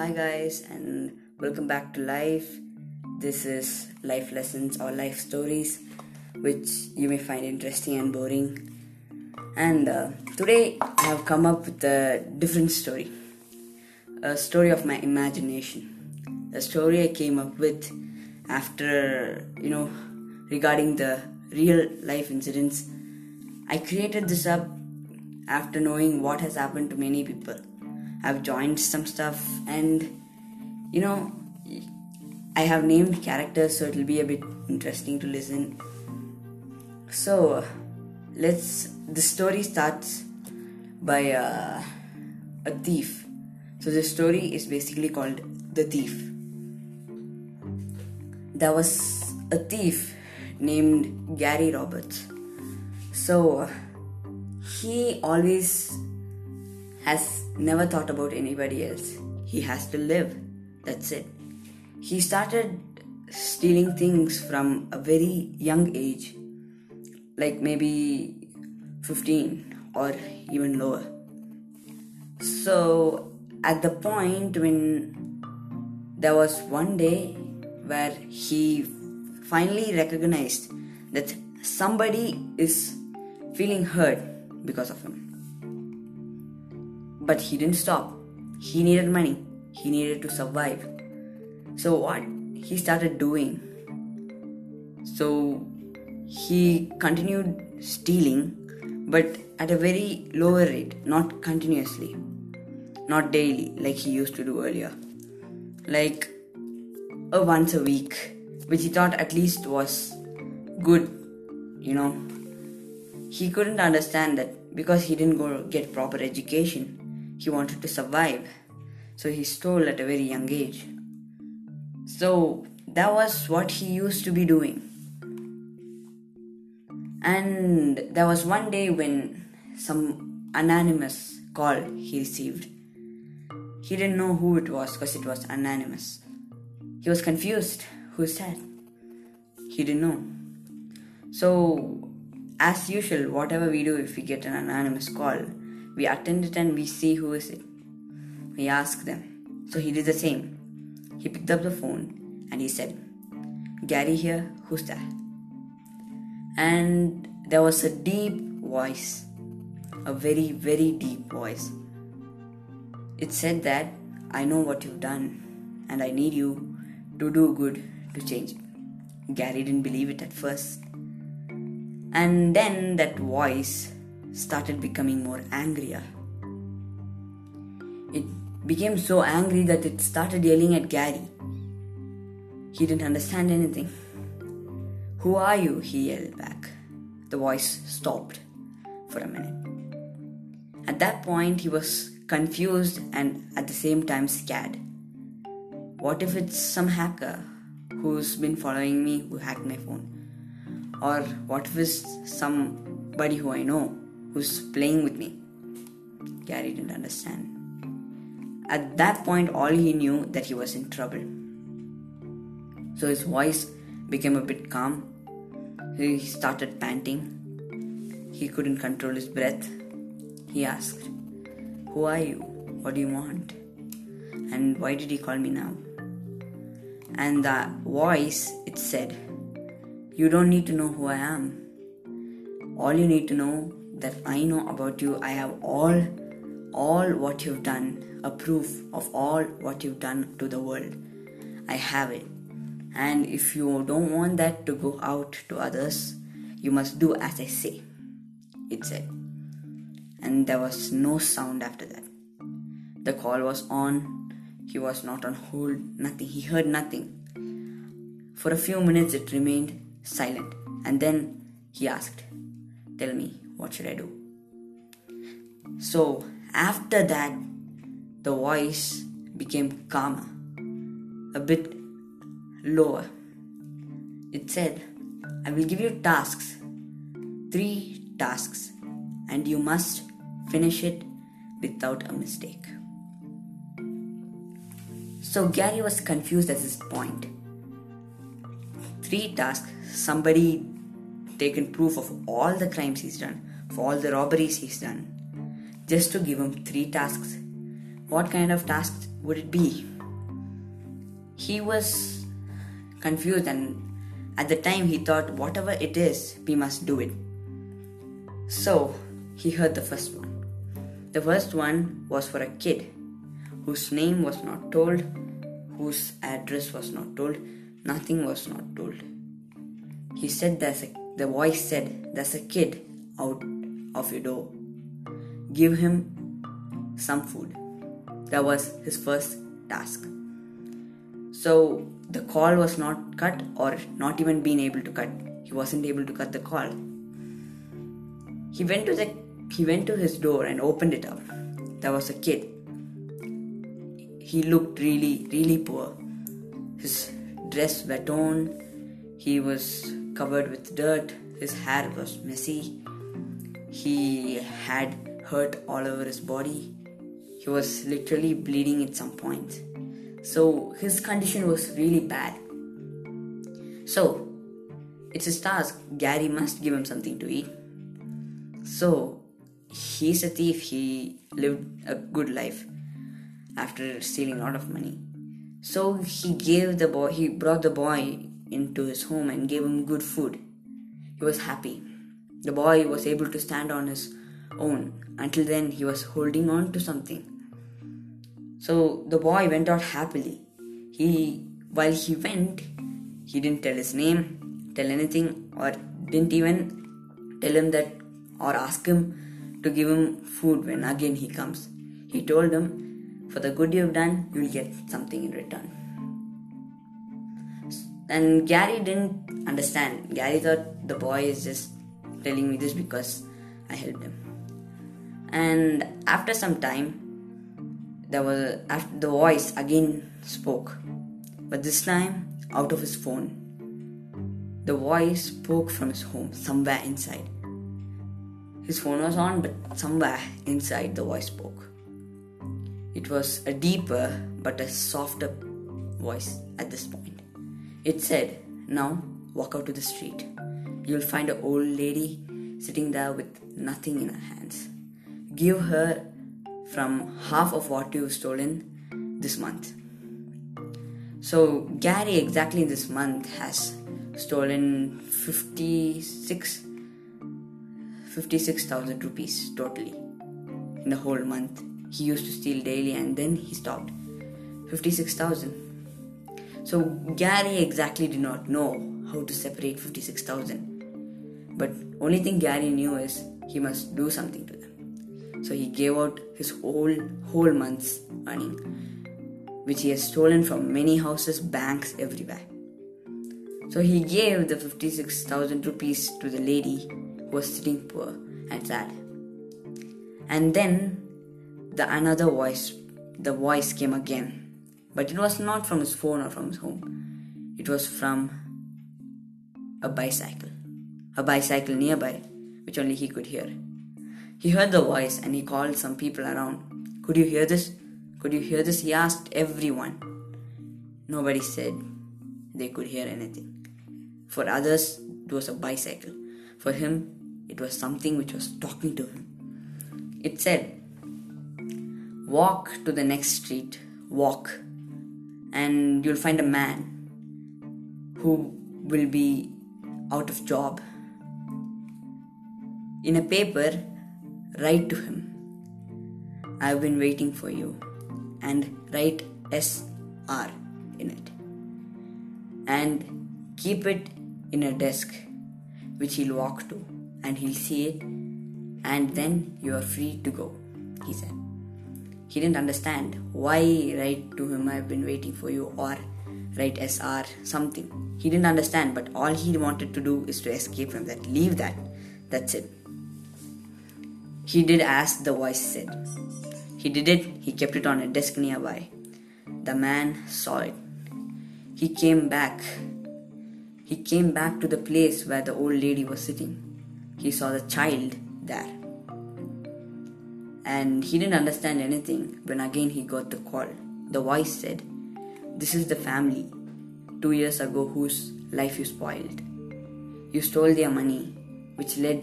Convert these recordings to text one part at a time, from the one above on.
Hi, guys, and welcome back to life. This is life lessons or life stories, which you may find interesting and boring. And uh, today I have come up with a different story a story of my imagination. A story I came up with after, you know, regarding the real life incidents. I created this up after knowing what has happened to many people. I've joined some stuff and you know I have named characters so it'll be a bit interesting to listen. So let's the story starts by uh, a thief. So the story is basically called The Thief. There was a thief named Gary Roberts. So he always has never thought about anybody else. He has to live. That's it. He started stealing things from a very young age, like maybe 15 or even lower. So, at the point when there was one day where he finally recognized that somebody is feeling hurt because of him. But he didn't stop. He needed money. He needed to survive. So what he started doing? So he continued stealing, but at a very lower rate, not continuously, not daily like he used to do earlier, like a once a week, which he thought at least was good, you know. He couldn't understand that because he didn't go get proper education, he wanted to survive. So he stole at a very young age. So that was what he used to be doing. And there was one day when some anonymous call he received. He didn't know who it was because it was anonymous. He was confused. Who's that? He didn't know. So, as usual, whatever we do, if we get an anonymous call, we attend it and we see who is it. We ask them. So he did the same. He picked up the phone and he said, Gary here, who's that? And there was a deep voice, a very, very deep voice. It said that I know what you've done and I need you to do good to change. Gary didn't believe it at first. And then that voice started becoming more angrier. It became so angry that it started yelling at Gary. He didn't understand anything. Who are you? he yelled back. The voice stopped for a minute. At that point, he was confused and at the same time scared. What if it's some hacker who's been following me who hacked my phone? Or what if it's somebody who I know who's playing with me? Gary didn't understand. At that point, all he knew that he was in trouble. So his voice became a bit calm. He started panting. He couldn't control his breath. He asked, Who are you? What do you want? And why did he call me now? And the voice, it said, You don't need to know who I am. All you need to know that I know about you. I have all, all what you've done, a proof of all what you've done to the world. I have it. And if you don't want that to go out to others, you must do as I say. It said. And there was no sound after that. The call was on. He was not on hold, nothing. He heard nothing. For a few minutes, it remained silent. And then he asked, Tell me, what should I do? So, after that, the voice became calmer, a bit lower. It said, I will give you tasks, three tasks, and you must finish it without a mistake. So Gary was confused at this point. Three tasks, somebody taken proof of all the crimes he's done, for all the robberies he's done, just to give him three tasks. What kind of tasks would it be? he was confused and at the time he thought whatever it is we must do it so he heard the first one the first one was for a kid whose name was not told whose address was not told nothing was not told he said there's a the voice said there's a kid out of your door give him some food that was his first task so the call was not cut or not even being able to cut. He wasn't able to cut the call. He went to the he went to his door and opened it up. There was a kid. He looked really, really poor. His dress were torn. He was covered with dirt. His hair was messy. He had hurt all over his body. He was literally bleeding at some point. So his condition was really bad. So it's his task. Gary must give him something to eat. So he's a thief. He lived a good life after stealing a lot of money. So he gave the boy, he brought the boy into his home and gave him good food. He was happy. The boy was able to stand on his own. Until then, he was holding on to something. So the boy went out happily. He, while he went, he didn't tell his name, tell anything, or didn't even tell him that or ask him to give him food when again he comes. He told him, For the good you've done, you'll get something in return. And Gary didn't understand. Gary thought the boy is just telling me this because I helped him. And after some time, there was after the voice again spoke, but this time out of his phone. The voice spoke from his home, somewhere inside. His phone was on, but somewhere inside the voice spoke. It was a deeper but a softer voice at this point. It said, Now walk out to the street. You'll find an old lady sitting there with nothing in her hands. Give her from half of what you've stolen this month. So, Gary exactly this month has stolen 56 56,000 rupees totally in the whole month. He used to steal daily and then he stopped. 56,000. So Gary exactly did not know how to separate 56,000. But only thing Gary knew is he must do something to them. So he gave out his whole whole month's earning, which he has stolen from many houses, banks, everywhere. So he gave the 56,000 rupees to the lady who was sitting poor and sad. And then the another voice, the voice came again, but it was not from his phone or from his home. It was from a bicycle, a bicycle nearby, which only he could hear. He heard the voice and he called some people around. Could you hear this? Could you hear this? He asked everyone. Nobody said they could hear anything. For others, it was a bicycle. For him, it was something which was talking to him. It said, Walk to the next street, walk, and you'll find a man who will be out of job. In a paper, write to him. I've been waiting for you. And write SR in it. And keep it in a desk which he'll walk to and he'll see it and then you are free to go, he said. He didn't understand why write to him I've been waiting for you or write SR something. He didn't understand, but all he wanted to do is to escape from that. Leave that. That's it. He did as the voice said. He did it, he kept it on a desk nearby. The man saw it. He came back. He came back to the place where the old lady was sitting. He saw the child there. And he didn't understand anything when again he got the call. The voice said, This is the family two years ago whose life you spoiled. You stole their money, which led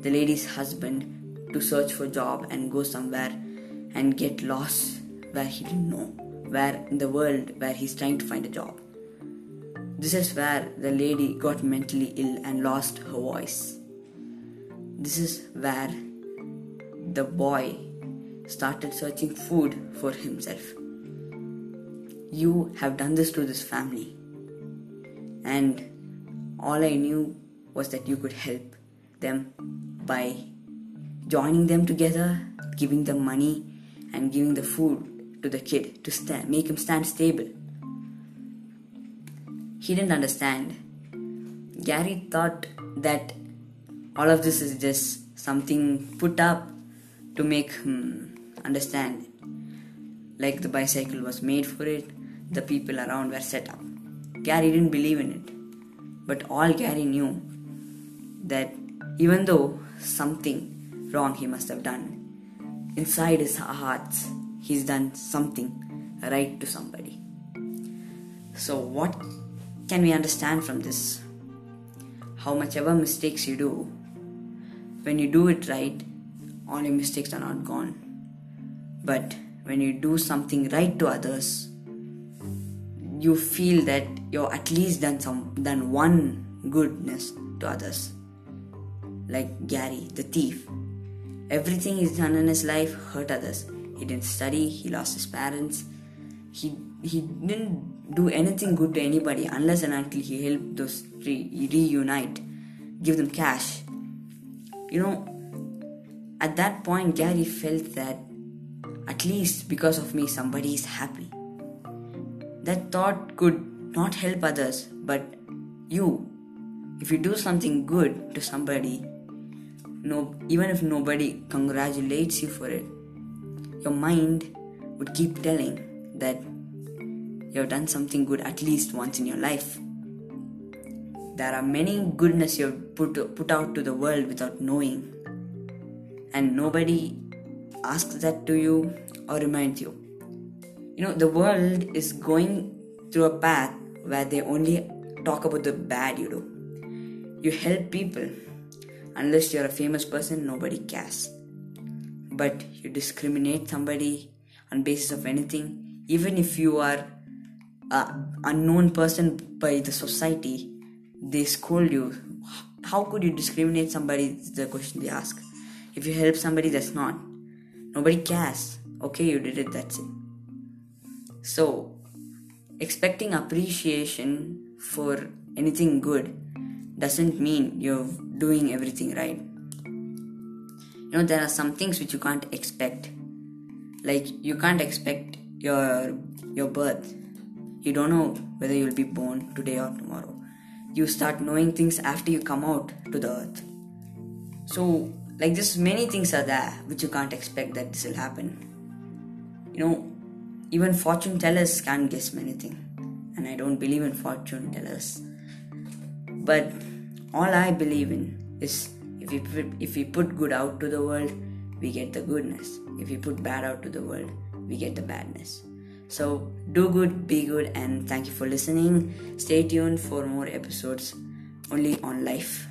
the lady's husband to search for a job and go somewhere and get lost where he didn't know where in the world where he's trying to find a job. This is where the lady got mentally ill and lost her voice. This is where the boy started searching food for himself. You have done this to this family, and all I knew was that you could help them by joining them together, giving them money, and giving the food to the kid to stand, make him stand stable. He didn't understand. Gary thought that all of this is just something put up to make him understand. Like the bicycle was made for it, the people around were set up. Gary didn't believe in it. But all Gary knew that even though something wrong he must have done, inside his heart he's done something right to somebody. So, what can we understand from this? How much ever mistakes you do, when you do it right, all your mistakes are not gone. But when you do something right to others, you feel that you're at least done some done one goodness to others. Like Gary, the thief. Everything he's done in his life hurt others. He didn't study, he lost his parents. He he didn't do anything good to anybody unless and until he helped those three reunite, give them cash. You know, at that point, Gary felt that at least because of me, somebody is happy. That thought could not help others, but you, if you do something good to somebody, no, even if nobody congratulates you for it, your mind would keep telling that you have done something good at least once in your life. There are many goodness you have put, put out to the world without knowing and nobody asks that to you or reminds you. You know, the world is going through a path where they only talk about the bad you do. You help people. Unless you're a famous person, nobody cares. But you discriminate somebody on basis of anything, even if you are an unknown person by the society, they scold you. How could you discriminate somebody? Is the question they ask. If you help somebody, that's not. Nobody cares. Okay, you did it, that's it. So, expecting appreciation for anything good doesn't mean you're doing everything right. You know, there are some things which you can't expect. Like, you can't expect your your birth. You don't know whether you'll be born today or tomorrow. You start knowing things after you come out to the earth. So, like this many things are there which you can't expect that this will happen you know even fortune tellers can't guess many things and i don't believe in fortune tellers but all i believe in is if we put, if we put good out to the world we get the goodness. If we put bad out to the world we get the badness. So do good be good and thank you for listening. Stay tuned for more episodes only on life